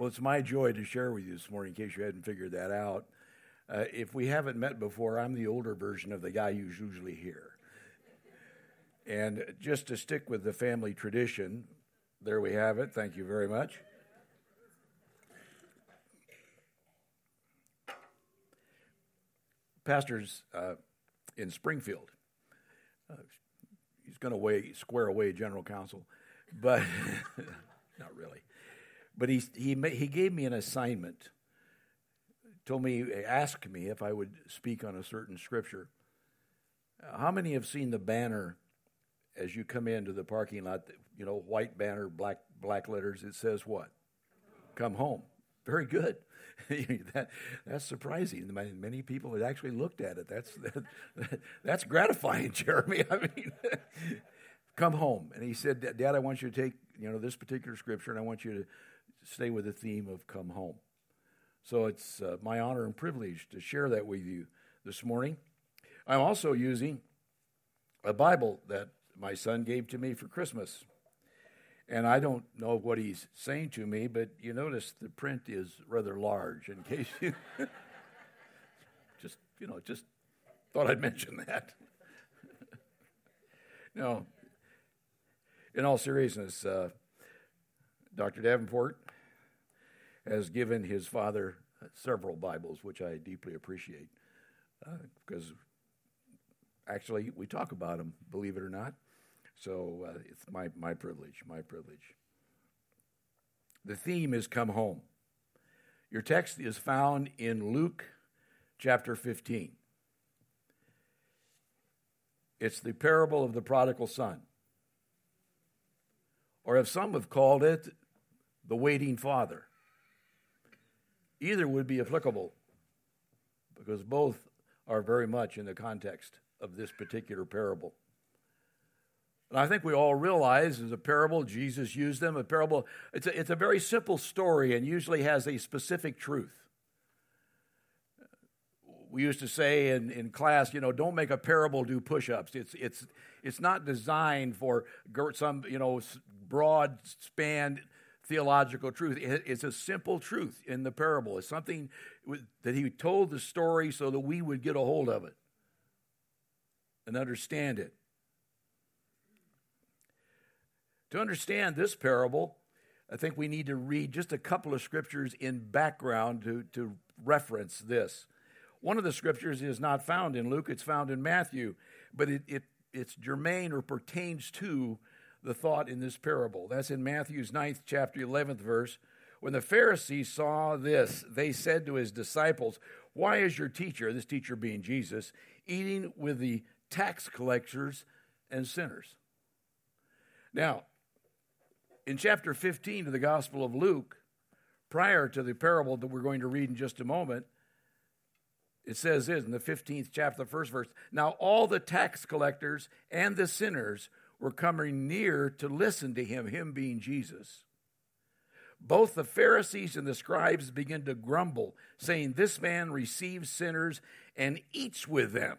Well, it's my joy to share with you this morning, in case you hadn't figured that out. Uh, if we haven't met before, I'm the older version of the guy who's usually here. And just to stick with the family tradition, there we have it. Thank you very much. Pastor's uh, in Springfield. Uh, he's going to square away general counsel, but not really. But he, he, he gave me an assignment, told me, asked me if I would speak on a certain scripture. How many have seen the banner as you come into the parking lot? You know, white banner, black, black letters. It says what? Come home. Very good. that, that's surprising. Many people had actually looked at it. That's, that, that's gratifying, Jeremy. I mean, come home. And he said, Dad, I want you to take you know this particular scripture, and I want you to stay with the theme of come home. So it's uh, my honor and privilege to share that with you this morning. I'm also using a Bible that my son gave to me for Christmas. And I don't know what he's saying to me, but you notice the print is rather large in case you just, you know, just thought I'd mention that. no, in all seriousness, uh, Dr. Davenport has given his father several Bibles, which I deeply appreciate because uh, actually we talk about them, believe it or not. So uh, it's my, my privilege, my privilege. The theme is come home. Your text is found in Luke chapter 15. It's the parable of the prodigal son. Or if some have called it, the waiting father. Either would be applicable because both are very much in the context of this particular parable. And I think we all realize as a parable, Jesus used them. A parable, it's a, it's a very simple story and usually has a specific truth. We used to say in, in class, you know, don't make a parable do push ups. It's, it's, it's not designed for some, you know, broad span theological truth. It's a simple truth in the parable. It's something that he told the story so that we would get a hold of it and understand it. To understand this parable, I think we need to read just a couple of scriptures in background to, to reference this. One of the scriptures is not found in Luke, it's found in Matthew, but it, it, it's germane or pertains to the thought in this parable. That's in Matthew's 9th chapter, 11th verse. When the Pharisees saw this, they said to his disciples, Why is your teacher, this teacher being Jesus, eating with the tax collectors and sinners? Now, in chapter 15 of the Gospel of Luke, prior to the parable that we're going to read in just a moment, it says this in the 15th chapter, the first verse Now all the tax collectors and the sinners were coming near to listen to him, him being Jesus. Both the Pharisees and the scribes began to grumble, saying, This man receives sinners and eats with them.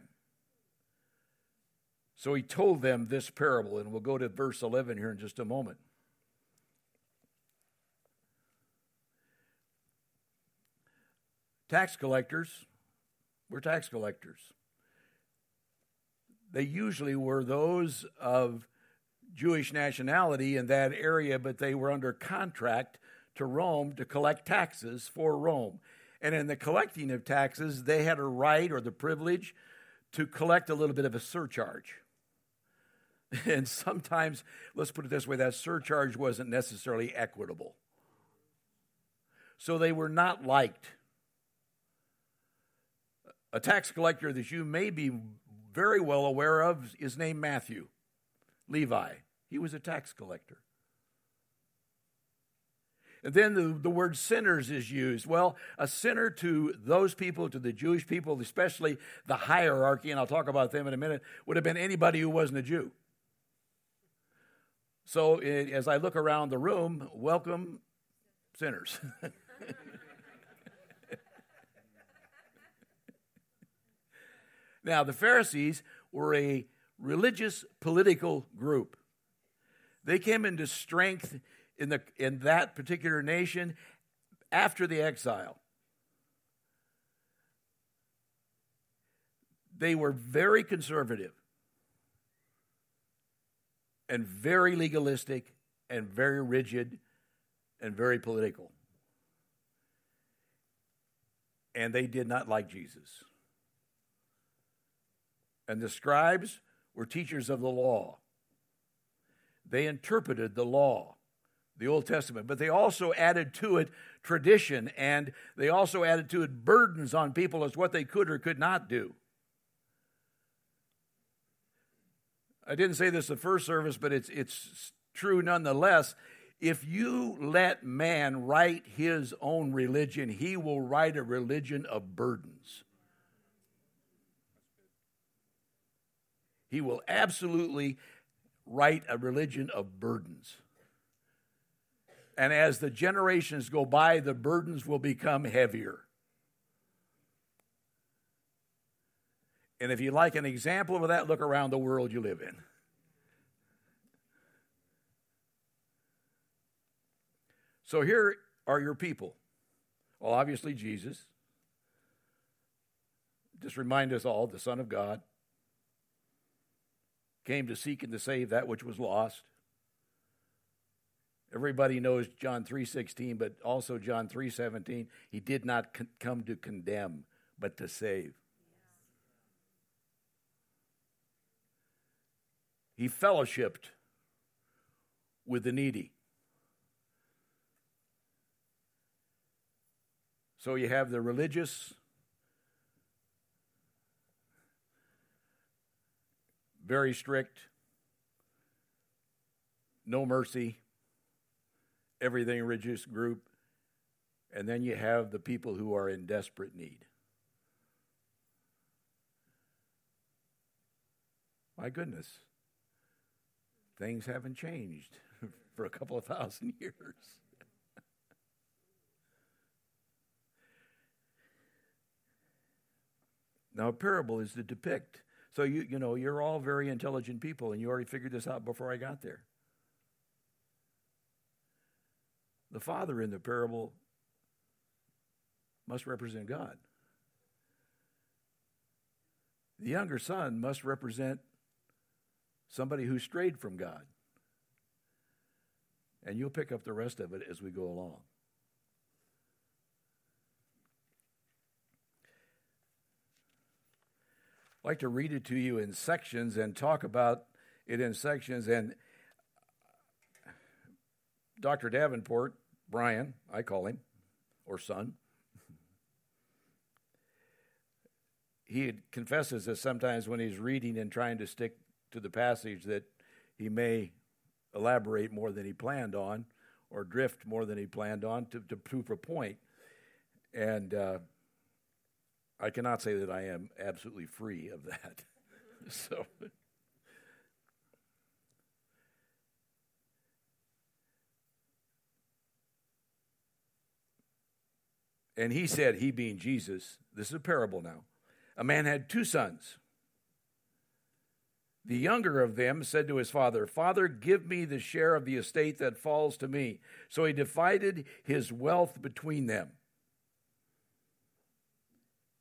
So he told them this parable, and we'll go to verse 11 here in just a moment. Tax collectors were tax collectors. They usually were those of Jewish nationality in that area, but they were under contract to Rome to collect taxes for Rome. And in the collecting of taxes, they had a right or the privilege to collect a little bit of a surcharge. And sometimes, let's put it this way, that surcharge wasn't necessarily equitable. So they were not liked a tax collector that you may be very well aware of is named Matthew, Levi. He was a tax collector. And then the, the word sinners is used. Well, a sinner to those people, to the Jewish people, especially the hierarchy, and I'll talk about them in a minute, would have been anybody who wasn't a Jew. So as I look around the room, welcome sinners. Now, the Pharisees were a religious political group. They came into strength in, the, in that particular nation after the exile, they were very conservative and very legalistic and very rigid and very political. And they did not like Jesus. And the scribes were teachers of the law. They interpreted the law, the Old Testament, but they also added to it tradition and they also added to it burdens on people as what they could or could not do. I didn't say this the first service, but it's, it's true nonetheless. If you let man write his own religion, he will write a religion of burdens. He will absolutely write a religion of burdens. And as the generations go by, the burdens will become heavier. And if you like an example of that, look around the world you live in. So here are your people. Well, obviously, Jesus. Just remind us all the Son of God came to seek and to save that which was lost. Everybody knows John 3:16, but also John 3:17, he did not con- come to condemn, but to save. He fellowshipped with the needy. So you have the religious, very strict, no mercy, everything religious group, and then you have the people who are in desperate need. My goodness things haven't changed for a couple of thousand years. now, a parable is to depict. So you you know you're all very intelligent people, and you already figured this out before I got there. The father in the parable must represent God. The younger son must represent somebody who strayed from God. And you'll pick up the rest of it as we go along. Like to read it to you in sections and talk about it in sections. And Dr. Davenport, Brian, I call him, or son, he confesses that sometimes when he's reading and trying to stick to the passage that he may elaborate more than he planned on or drift more than he planned on to, to prove a point. And uh, I cannot say that I am absolutely free of that. so. And he said, he being Jesus, this is a parable now. A man had two sons. The younger of them said to his father, Father, give me the share of the estate that falls to me. So he divided his wealth between them.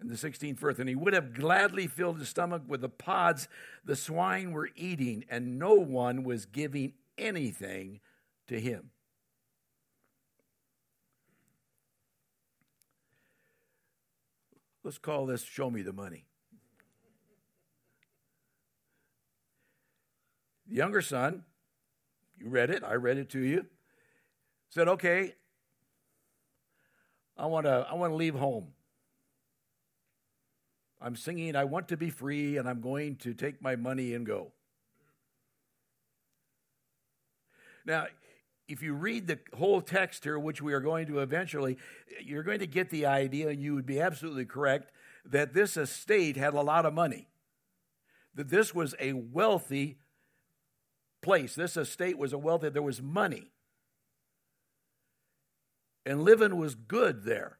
In the 16th verse, and he would have gladly filled his stomach with the pods the swine were eating, and no one was giving anything to him. Let's call this Show Me the Money. The younger son, you read it, I read it to you, said, Okay, I want to I want to leave home. I'm singing, I want to be free, and I'm going to take my money and go. Now, if you read the whole text here, which we are going to eventually, you're going to get the idea, and you would be absolutely correct, that this estate had a lot of money. That this was a wealthy place. This estate was a wealthy, there was money. And living was good there.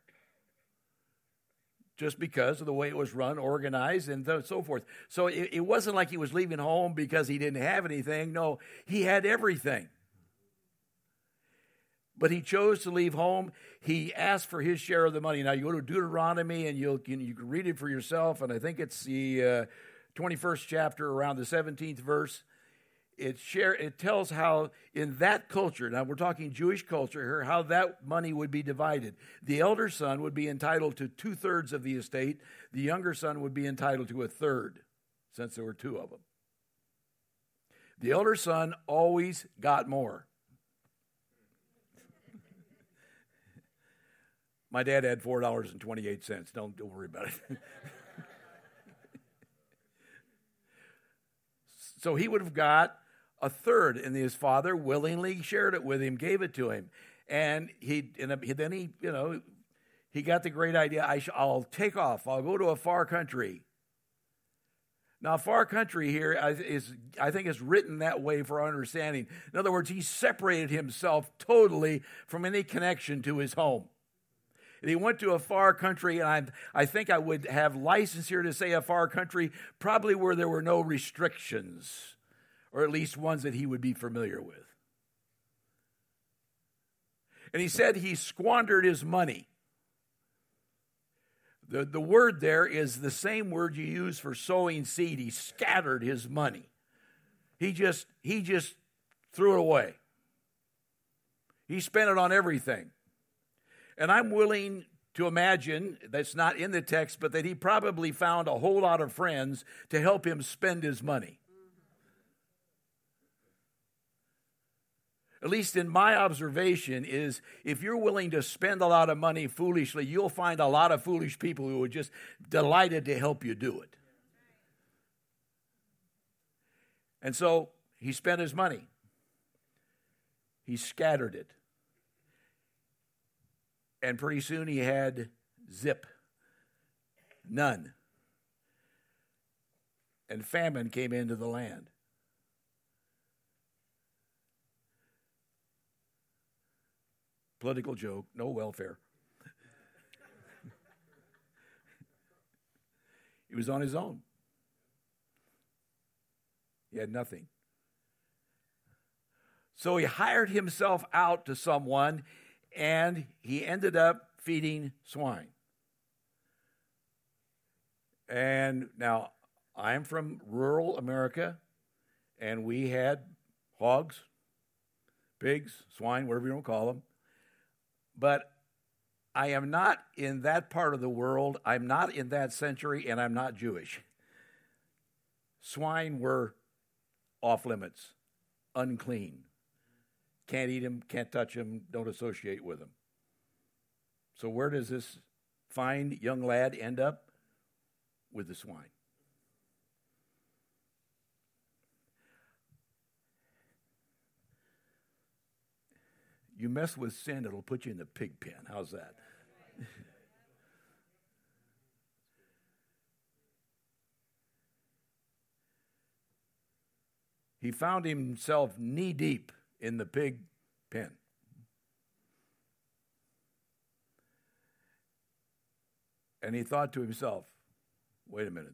Just because of the way it was run, organized, and so forth. So it, it wasn't like he was leaving home because he didn't have anything. No, he had everything but he chose to leave home. He asked for his share of the money. Now, you go to Deuteronomy and you'll, you can read it for yourself, and I think it's the uh, 21st chapter, around the 17th verse. It, share, it tells how, in that culture, now we're talking Jewish culture here, how that money would be divided. The elder son would be entitled to two thirds of the estate, the younger son would be entitled to a third, since there were two of them. The elder son always got more. My dad had four dollars and twenty eight cents. Don't don't worry about it. so he would have got a third, and his father willingly shared it with him, gave it to him, and he and then he you know he got the great idea. I will take off. I'll go to a far country. Now, far country here is, I think, is written that way for our understanding. In other words, he separated himself totally from any connection to his home. And he went to a far country, and I, I think I would have license here to say a far country, probably where there were no restrictions, or at least ones that he would be familiar with. And he said he squandered his money. The, the word there is the same word you use for sowing seed. He scattered his money. He just he just threw it away. He spent it on everything. And I'm willing to imagine that's not in the text, but that he probably found a whole lot of friends to help him spend his money. At least in my observation, is if you're willing to spend a lot of money foolishly, you'll find a lot of foolish people who are just delighted to help you do it. And so he spent his money, he scattered it. And pretty soon he had zip, none. And famine came into the land. Political joke, no welfare. he was on his own. He had nothing. So he hired himself out to someone and he ended up feeding swine. And now I'm from rural America, and we had hogs, pigs, swine, whatever you want to call them. But I am not in that part of the world. I'm not in that century, and I'm not Jewish. Swine were off limits, unclean. Can't eat them, can't touch them, don't associate with them. So, where does this fine young lad end up? With the swine. You mess with sin, it'll put you in the pig pen. How's that? he found himself knee deep in the pig pen. And he thought to himself, wait a minute,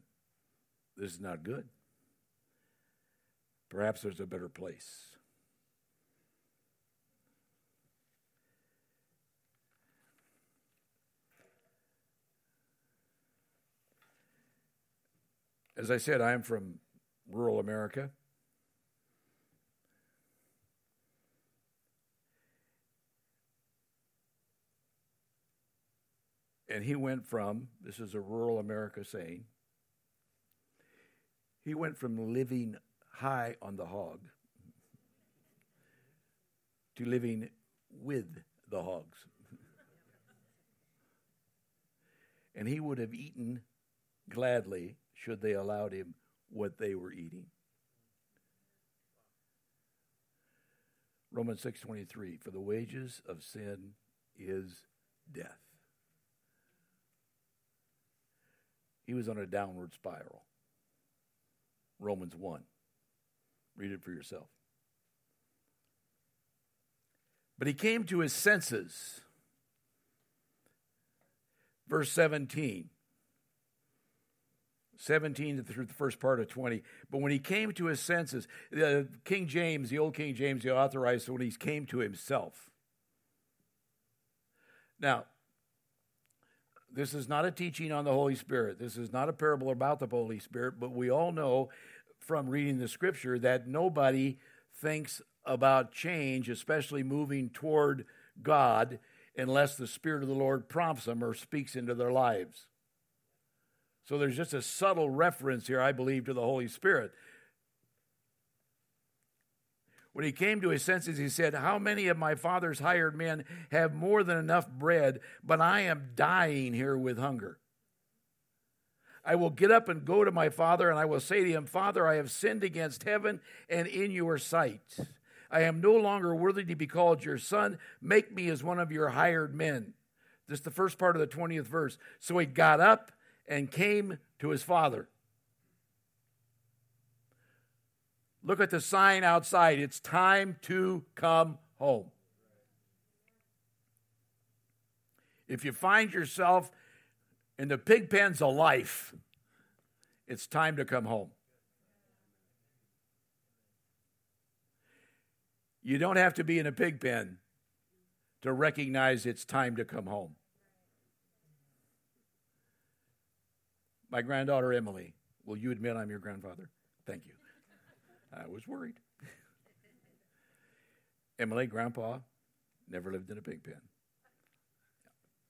this is not good. Perhaps there's a better place. As I said, I am from rural America. And he went from, this is a rural America saying, he went from living high on the hog to living with the hogs. and he would have eaten gladly should they allowed him what they were eating. Romans 6:23 for the wages of sin is death. He was on a downward spiral. Romans 1. Read it for yourself. But he came to his senses. Verse 17. 17 through the first part of 20. But when he came to his senses, the King James, the old King James, the authorized when he came to himself. Now, this is not a teaching on the Holy Spirit. This is not a parable about the Holy Spirit, but we all know from reading the scripture that nobody thinks about change, especially moving toward God, unless the Spirit of the Lord prompts them or speaks into their lives. So there's just a subtle reference here, I believe, to the Holy Spirit. When he came to his senses, he said, How many of my father's hired men have more than enough bread, but I am dying here with hunger? I will get up and go to my father, and I will say to him, Father, I have sinned against heaven and in your sight. I am no longer worthy to be called your son. Make me as one of your hired men. This is the first part of the 20th verse. So he got up and came to his father. Look at the sign outside. It's time to come home. If you find yourself in the pig pens of life, it's time to come home. You don't have to be in a pig pen to recognize it's time to come home. My granddaughter Emily, will you admit I'm your grandfather? Thank you. I was worried. Emily, grandpa, never lived in a pig pen.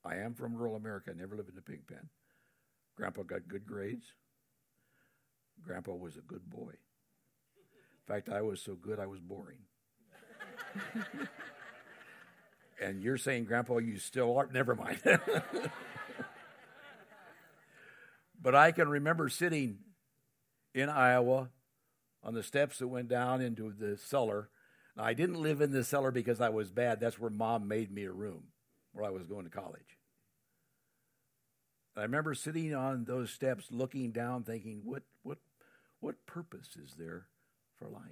I am from rural America, never lived in a pig pen. Grandpa got good grades. Grandpa was a good boy. In fact, I was so good I was boring. and you're saying, Grandpa, you still are? Never mind. but I can remember sitting in Iowa on the steps that went down into the cellar. Now, I didn't live in the cellar because I was bad. That's where mom made me a room where I was going to college. I remember sitting on those steps looking down thinking, what, what, what purpose is there for life?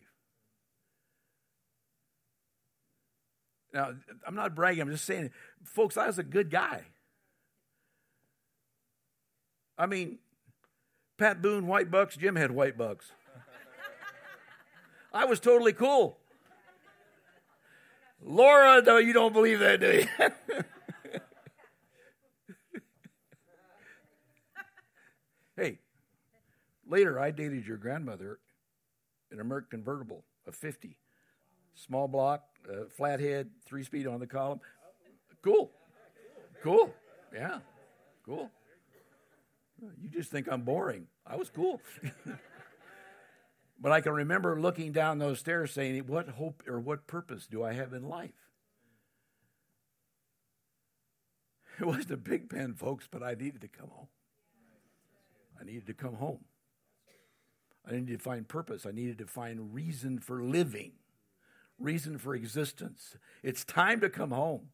Now, I'm not bragging, I'm just saying, folks, I was a good guy. I mean, Pat Boone, White Bucks, Jim had White Bucks. I was totally cool. Laura, no, you don't believe that, do you? hey, later I dated your grandmother in a convertible, a 50. Small block, uh, flathead, three speed on the column. Cool. Cool. Yeah. Cool. You just think I'm boring. I was cool. But I can remember looking down those stairs saying, What hope or what purpose do I have in life? It wasn't a big pen, folks, but I needed to come home. I needed to come home. I needed to find purpose. I needed to find reason for living, reason for existence. It's time to come home.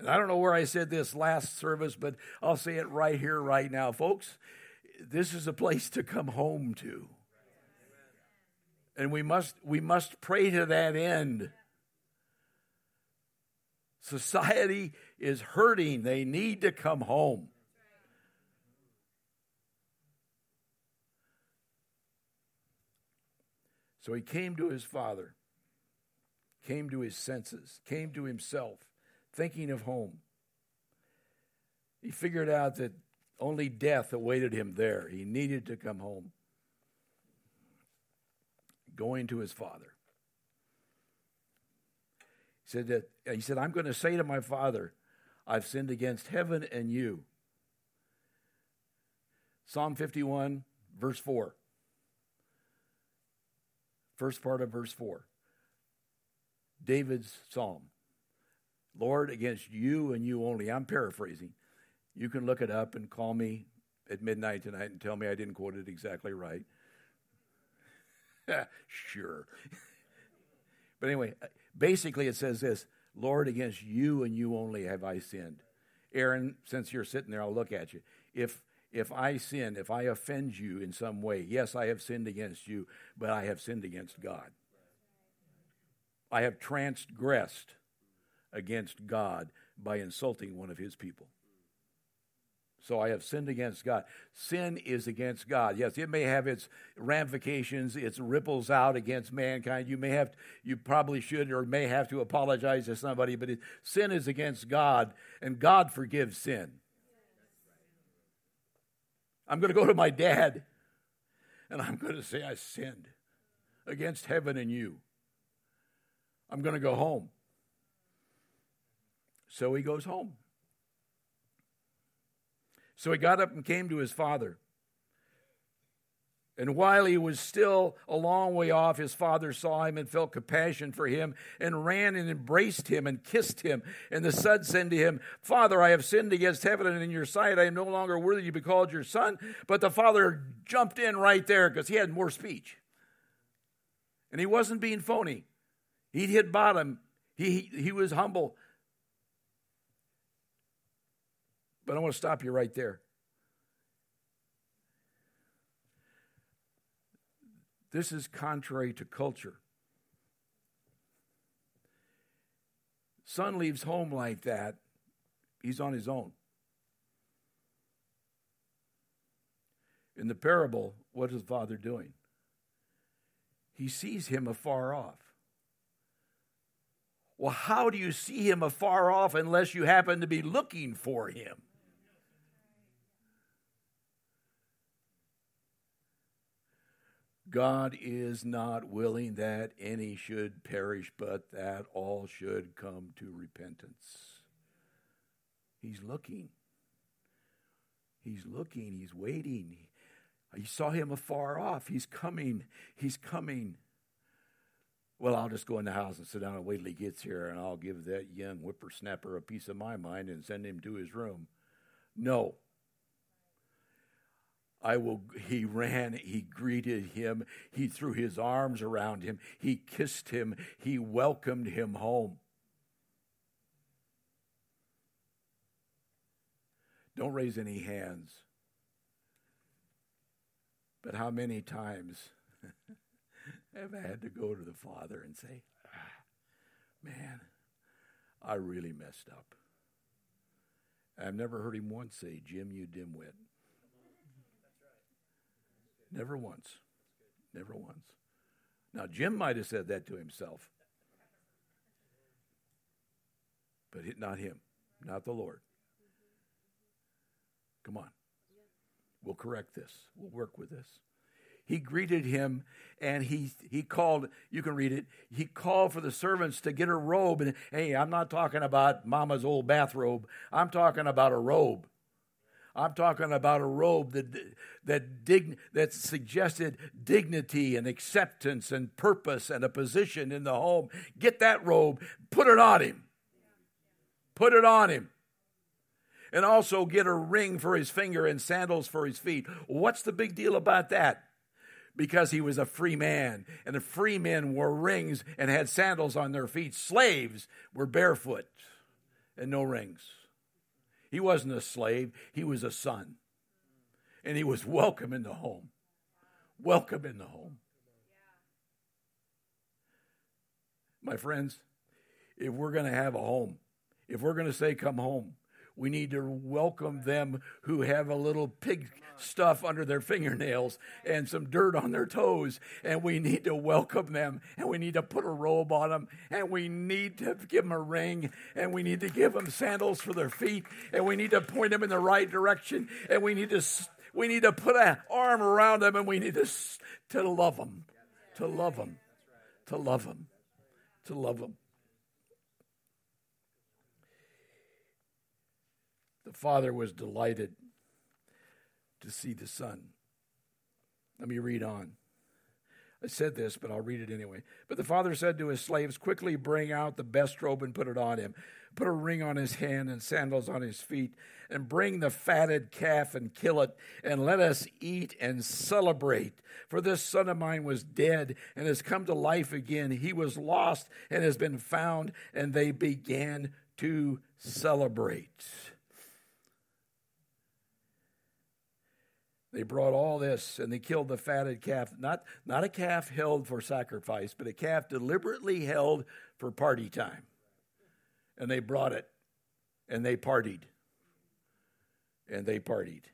And I don't know where I said this last service, but I'll say it right here, right now. Folks, this is a place to come home to. And we must, we must pray to that end. Society is hurting. They need to come home. So he came to his father, came to his senses, came to himself, thinking of home. He figured out that only death awaited him there. He needed to come home. Going to his father. He said that he said, I'm going to say to my father, I've sinned against heaven and you. Psalm 51, verse 4. First part of verse 4. David's psalm. Lord, against you and you only. I'm paraphrasing. You can look it up and call me at midnight tonight and tell me I didn't quote it exactly right. sure. But anyway, basically it says this Lord, against you and you only have I sinned. Aaron, since you're sitting there, I'll look at you. If if I sin, if I offend you in some way, yes, I have sinned against you, but I have sinned against God. I have transgressed against God by insulting one of his people. So I have sinned against God. Sin is against God. Yes, it may have its ramifications, its ripples out against mankind. You may have, you probably should or may have to apologize to somebody, but it, sin is against God, and God forgives sin. I'm going to go to my dad, and I'm going to say I sinned against heaven and you. I'm going to go home. So he goes home. So he got up and came to his father. And while he was still a long way off, his father saw him and felt compassion for him and ran and embraced him and kissed him. And the son said to him, Father, I have sinned against heaven and in your sight. I am no longer worthy to be called your son. But the father jumped in right there because he had more speech. And he wasn't being phony. He'd hit bottom. He, he was humble. But I want to stop you right there. This is contrary to culture. Son leaves home like that, he's on his own. In the parable, what is the father doing? He sees him afar off. Well, how do you see him afar off unless you happen to be looking for him? God is not willing that any should perish, but that all should come to repentance. He's looking. He's looking. He's waiting. You saw him afar off. He's coming. He's coming. Well, I'll just go in the house and sit down and wait till he gets here, and I'll give that young whippersnapper a piece of my mind and send him to his room. No. I will, he ran, he greeted him, he threw his arms around him, he kissed him, he welcomed him home. Don't raise any hands. But how many times have I had to go to the Father and say, ah, man, I really messed up. I've never heard him once say, Jim, you dimwit. Never once. Never once. Now, Jim might have said that to himself, but not him, not the Lord. Come on. We'll correct this, we'll work with this. He greeted him and he, he called, you can read it, he called for the servants to get a robe. And hey, I'm not talking about mama's old bathrobe, I'm talking about a robe. I'm talking about a robe that that dig, that suggested dignity and acceptance and purpose and a position in the home. Get that robe, put it on him. Put it on him. And also get a ring for his finger and sandals for his feet. What's the big deal about that? Because he was a free man, and the free men wore rings and had sandals on their feet. Slaves were barefoot and no rings. He wasn't a slave, he was a son. And he was welcome in the home. Welcome in the home. My friends, if we're going to have a home, if we're going to say, come home, we need to welcome them who have a little pig stuff under their fingernails and some dirt on their toes. And we need to welcome them. And we need to put a robe on them. And we need to give them a ring. And we need to give them sandals for their feet. And we need to point them in the right direction. And we need to. We need to put an arm around them and we need to, to love them, to love them, to love them, to love them. The father was delighted to see the son. Let me read on. I said this, but I'll read it anyway. But the father said to his slaves, Quickly bring out the best robe and put it on him. Put a ring on his hand and sandals on his feet, and bring the fatted calf and kill it, and let us eat and celebrate. For this son of mine was dead and has come to life again. He was lost and has been found, and they began to celebrate. They brought all this and they killed the fatted calf, not, not a calf held for sacrifice, but a calf deliberately held for party time. And they brought it and they partied. And they partied.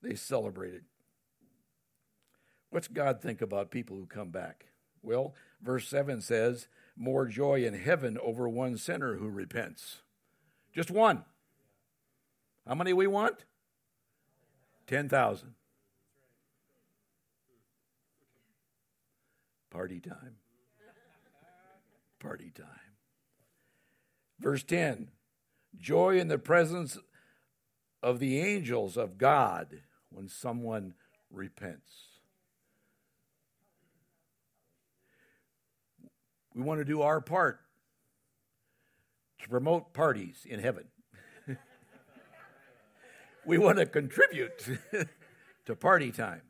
They celebrated. What's God think about people who come back? Well, verse 7 says, More joy in heaven over one sinner who repents. Just one. How many we want? 10,000. Party time. Party time. Verse 10 Joy in the presence of the angels of God when someone repents. We want to do our part to promote parties in heaven we want to contribute to party time.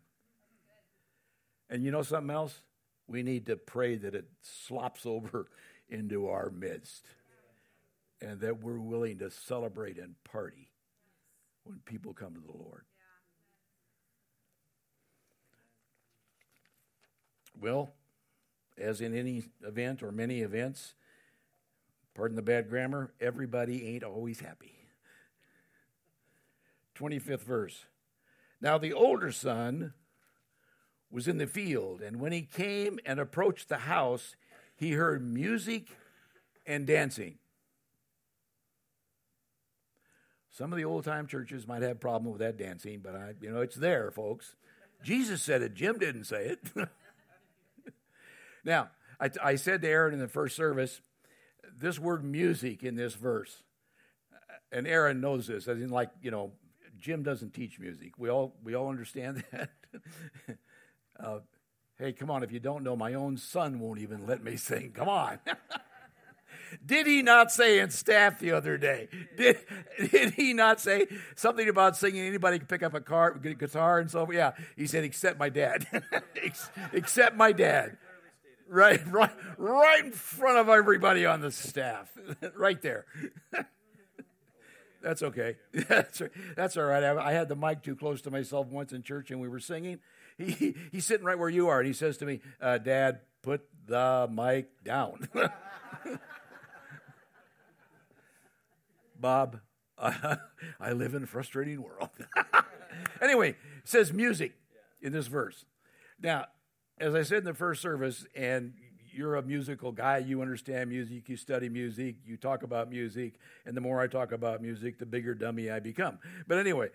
And you know something else? We need to pray that it slops over into our midst and that we're willing to celebrate and party when people come to the Lord. Well, as in any event or many events, pardon the bad grammar, everybody ain't always happy. 25th verse. Now the older son was in the field, and when he came and approached the house, he heard music and dancing. Some of the old time churches might have problem with that dancing, but I, you know, it's there, folks. Jesus said it. Jim didn't say it. now, I, I said to Aaron in the first service, this word music in this verse, and Aaron knows this. I didn't like, you know, Jim doesn't teach music. We all we all understand that. uh, hey, come on! If you don't know, my own son won't even let me sing. Come on. did he not say in staff the other day? Did, did he not say something about singing? Anybody can pick up a car, guitar, and so yeah. He said, except my dad. except my dad. Right, right, right in front of everybody on the staff, right there. That's okay. That's, that's all right. I, I, had the mic too close to myself once in church and we were singing. He, he he's sitting right where you are and he says to me, uh, Dad, put the mic down. Bob, uh, I live in a frustrating world. anyway, says music in this verse. Now, as I said in the first service, and you're a musical guy, you understand music, you study music, you talk about music, and the more I talk about music, the bigger dummy I become. But anyway,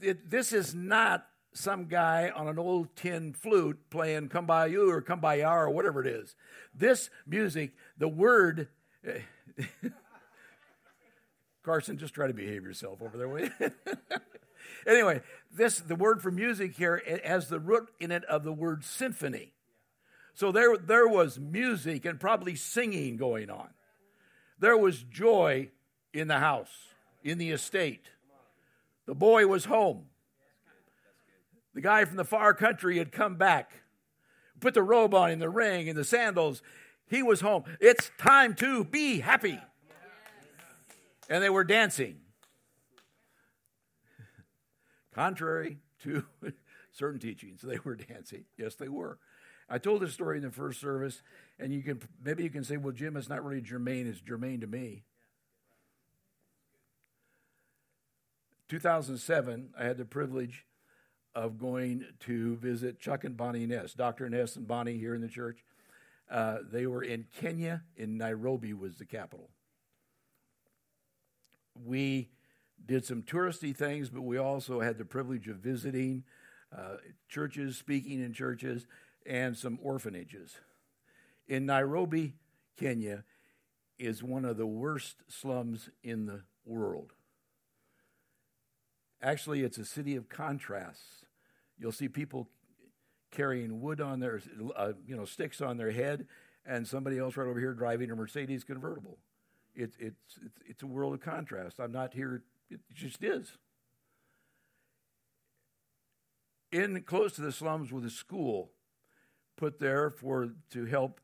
it, this is not some guy on an old tin flute playing Come By You or Come By Ya or whatever it is. This music, the word. Carson, just try to behave yourself over there, anyway, this the word for music here has the root in it of the word symphony. So there, there was music and probably singing going on. There was joy in the house, in the estate. The boy was home. The guy from the far country had come back, put the robe on him, the ring, and the sandals. He was home. It's time to be happy. And they were dancing. Contrary to certain teachings, they were dancing. Yes, they were. I told this story in the first service, and you can maybe you can say, "Well, Jim, it's not really germane; it's germane to me." 2007, I had the privilege of going to visit Chuck and Bonnie Ness, Dr. Ness and Bonnie here in the church. Uh, they were in Kenya, in Nairobi was the capital. We did some touristy things, but we also had the privilege of visiting uh, churches, speaking in churches, and some orphanages. In Nairobi, Kenya, is one of the worst slums in the world. Actually, it's a city of contrasts. You'll see people carrying wood on their, uh, you know, sticks on their head, and somebody else right over here driving a Mercedes convertible. It's it's it's, it's a world of contrast. I'm not here. It just is. In close to the slums with a school put there for to help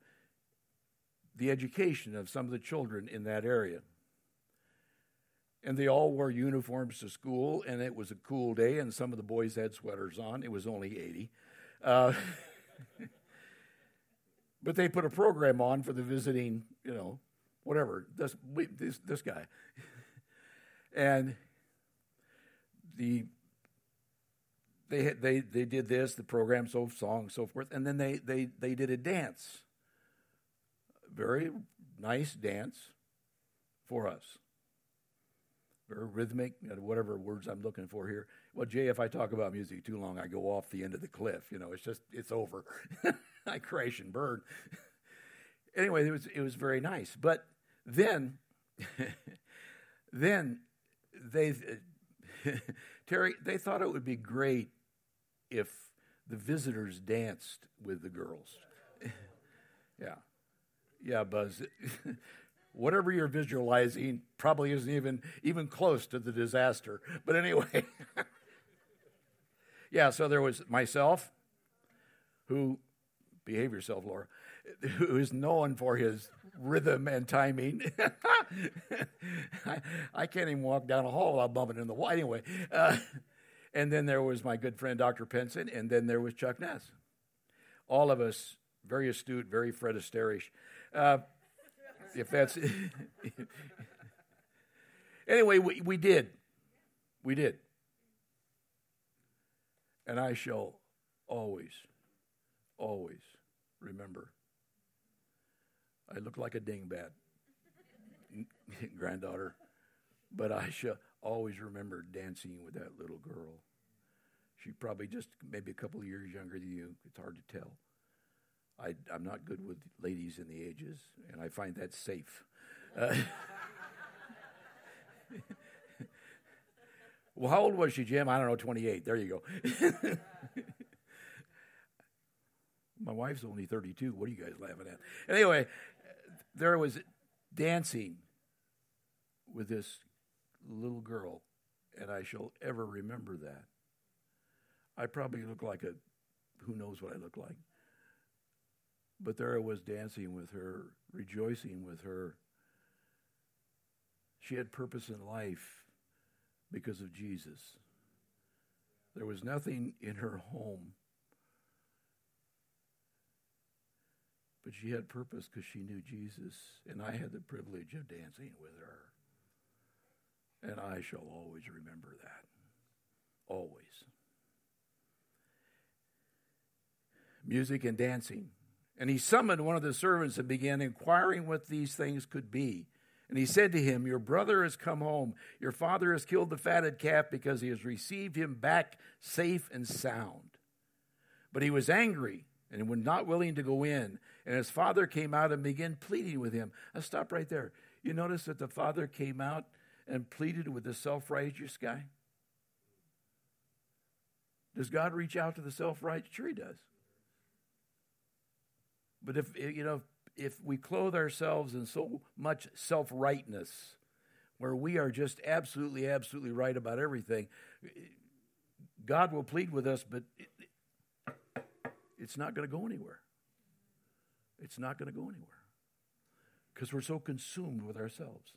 the education of some of the children in that area. And they all wore uniforms to school, and it was a cool day, and some of the boys had sweaters on. It was only 80. Uh, but they put a program on for the visiting, you know, whatever, this, this, this guy. and the they, they, they did this, the program, so song, so forth, and then they, they, they did a dance very nice dance for us. Very rhythmic, whatever words I'm looking for here. Well, Jay, if I talk about music too long, I go off the end of the cliff. You know, it's just, it's over. I crash and burn. anyway, it was, it was very nice. But then, then they, Terry, they thought it would be great if the visitors danced with the girls. yeah. Yeah, Buzz. Whatever you're visualizing probably isn't even even close to the disaster. But anyway. yeah, so there was myself, who behave yourself, Laura, who is known for his rhythm and timing. I, I, can't even walk down a hall without bumping in the wall. Anyway, uh, and then there was my good friend Dr. Penson, and then there was Chuck Ness. All of us very astute, very Fred Astaire uh, if that's. anyway, we, we did. We did. And I shall always, always remember. I look like a dingbat, granddaughter, but I shall always remember dancing with that little girl. She probably just maybe a couple of years younger than you. It's hard to tell. I, am not good with ladies in the ages, and I find that safe. Uh, well, how old was she, Jim? I don't know, 28. There you go. My wife's only 32. What are you guys laughing at? Anyway, there was dancing with this little girl, and I shall ever remember that. I probably look like a, who knows what I look like. But there I was dancing with her, rejoicing with her. She had purpose in life because of Jesus. There was nothing in her home, but she had purpose because she knew Jesus, and I had the privilege of dancing with her. And I shall always remember that. Always. Music and dancing. And he summoned one of the servants and began inquiring what these things could be. And he said to him, Your brother has come home. Your father has killed the fatted calf because he has received him back safe and sound. But he was angry and was not willing to go in. And his father came out and began pleading with him. I'll stop right there. You notice that the father came out and pleaded with the self righteous guy? Does God reach out to the self righteous? Sure, he does. But if, eh, you know, if we clothe ourselves in so much self rightness, where we are just absolutely, absolutely right about everything, eh, God will plead with us, but it's not going to go anywhere. It's not going to go anywhere because we're so consumed with ourselves.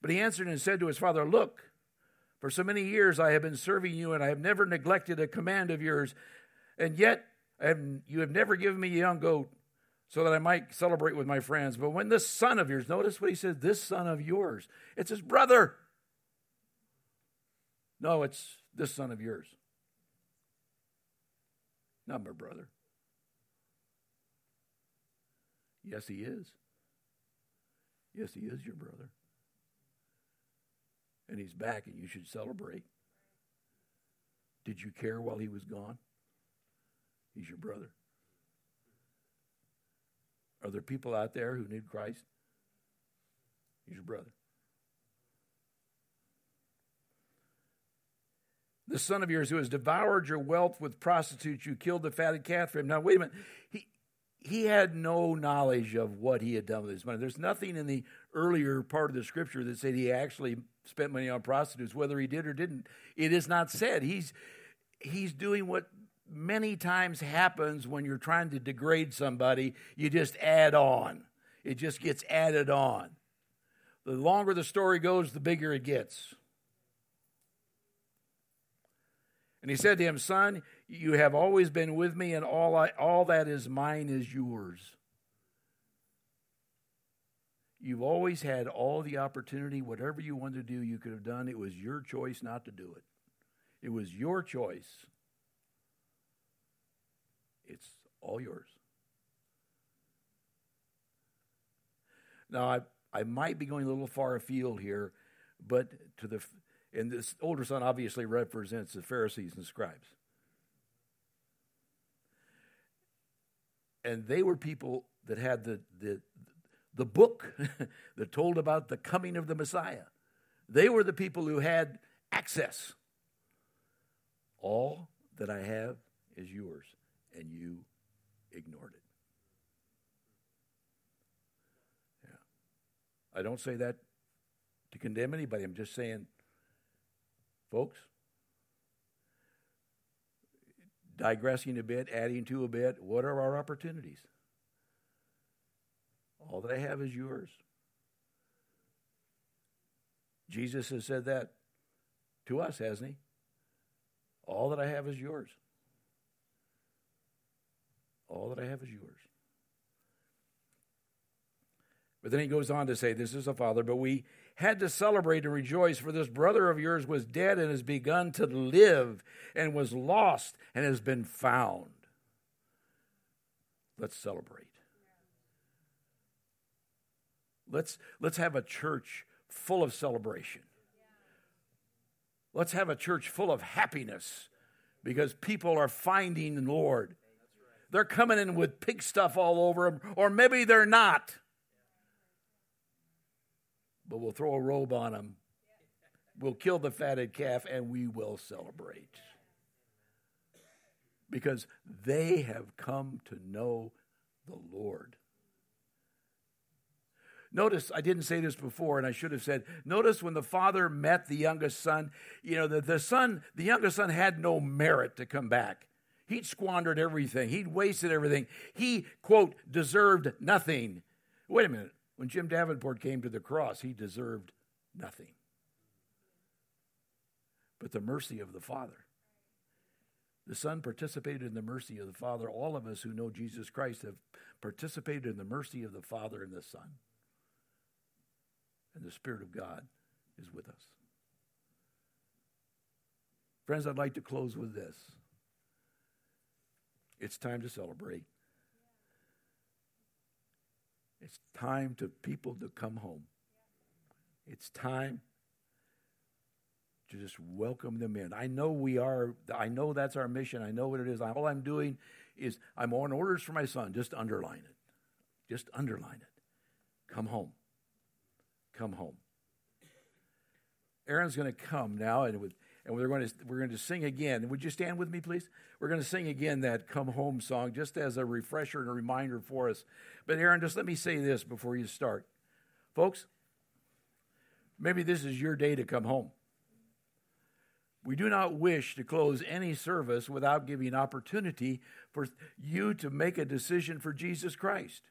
But he answered and said to his father, Look, for so many years I have been serving you, and I have never neglected a command of yours, and yet and you have never given me a young goat so that I might celebrate with my friends. But when this son of yours, notice what he says, this son of yours, it's his brother. No, it's this son of yours. Not my brother. Yes, he is. Yes, he is your brother. And he's back, and you should celebrate. Did you care while he was gone? He's your brother. Are there people out there who need Christ? He's your brother. the son of yours who has devoured your wealth with prostitutes, you killed the fatted calf for him. Now, wait a minute. He, he had no knowledge of what he had done with his money. There's nothing in the earlier part of the scripture that said he actually spent money on prostitutes, whether he did or didn't. It is not said. He's, he's doing what many times happens when you're trying to degrade somebody, you just add on. It just gets added on. The longer the story goes, the bigger it gets. And he said to him, Son, you have always been with me, and all, I, all that is mine is yours. You've always had all the opportunity. Whatever you wanted to do, you could have done. It was your choice not to do it. It was your choice. It's all yours. Now, I, I might be going a little far afield here, but to the and this older son obviously represents the Pharisees and scribes. And they were people that had the, the, the book that told about the coming of the Messiah. They were the people who had access. All that I have is yours, and you ignored it. Yeah. I don't say that to condemn anybody. I'm just saying Folks, digressing a bit, adding to a bit, what are our opportunities? All that I have is yours. Jesus has said that to us, hasn't he? All that I have is yours. All that I have is yours. But then he goes on to say, This is a father, but we had to celebrate and rejoice, for this brother of yours was dead and has begun to live, and was lost and has been found. Let's celebrate. Let's, let's have a church full of celebration. Let's have a church full of happiness because people are finding the Lord. They're coming in with pig stuff all over them, or maybe they're not but we'll throw a robe on them. We'll kill the fatted calf and we will celebrate. Because they have come to know the Lord. Notice, I didn't say this before, and I should have said, notice when the father met the youngest son, you know, the, the son, the youngest son had no merit to come back. He'd squandered everything, he'd wasted everything. He, quote, deserved nothing. Wait a minute. When Jim Davenport came to the cross, he deserved nothing but the mercy of the Father. The Son participated in the mercy of the Father. All of us who know Jesus Christ have participated in the mercy of the Father and the Son. And the Spirit of God is with us. Friends, I'd like to close with this. It's time to celebrate. It's time to people to come home. It's time to just welcome them in. I know we are, I know that's our mission. I know what it is. All I'm doing is I'm on orders for my son. Just underline it. Just underline it. Come home. Come home. Aaron's going to come now and with and we're going to we're going to sing again. Would you stand with me, please? We're going to sing again that "Come Home" song, just as a refresher and a reminder for us. But Aaron, just let me say this before you start, folks. Maybe this is your day to come home. We do not wish to close any service without giving opportunity for you to make a decision for Jesus Christ.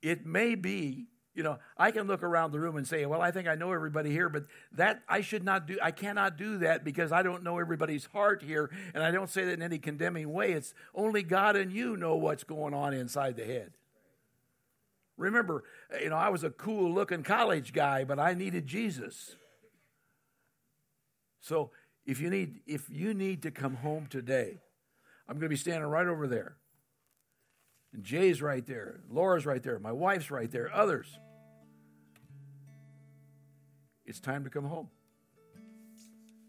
It may be you know, I can look around the room and say, well, I think I know everybody here, but that I should not do, I cannot do that because I don't know everybody's heart here. And I don't say that in any condemning way. It's only God and you know what's going on inside the head. Remember, you know, I was a cool looking college guy, but I needed Jesus. So if you need, if you need to come home today, I'm going to be standing right over there. And Jay's right there. Laura's right there. My wife's right there. Others. It's time to come home.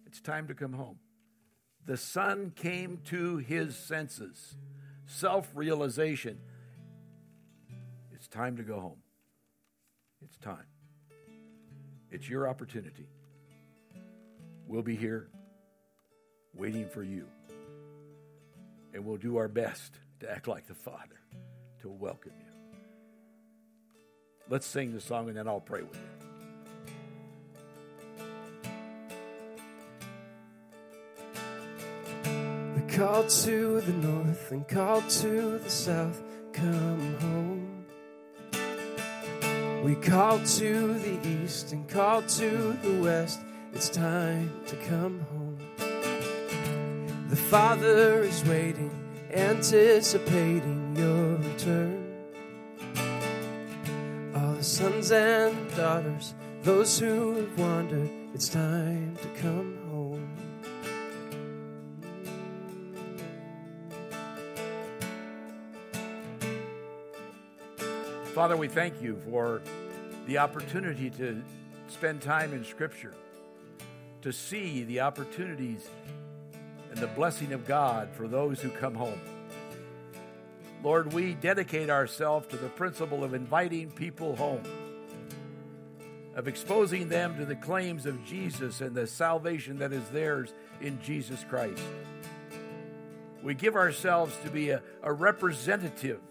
It's time to come home. The son came to his senses, self realization. It's time to go home. It's time. It's your opportunity. We'll be here waiting for you. And we'll do our best to act like the Father, to welcome you. Let's sing the song and then I'll pray with you. Called to the north and called to the south, come home. We called to the east and called to the west, it's time to come home. The Father is waiting, anticipating your return. All the sons and daughters, those who have wandered, it's time to come home. Father, we thank you for the opportunity to spend time in Scripture, to see the opportunities and the blessing of God for those who come home. Lord, we dedicate ourselves to the principle of inviting people home, of exposing them to the claims of Jesus and the salvation that is theirs in Jesus Christ. We give ourselves to be a, a representative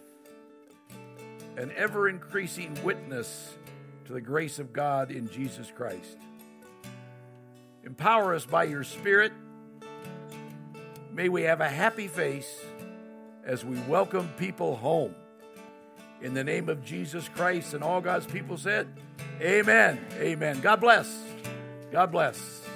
an ever increasing witness to the grace of God in Jesus Christ. Empower us by your Spirit. May we have a happy face as we welcome people home. In the name of Jesus Christ and all God's people said, Amen. Amen. God bless. God bless.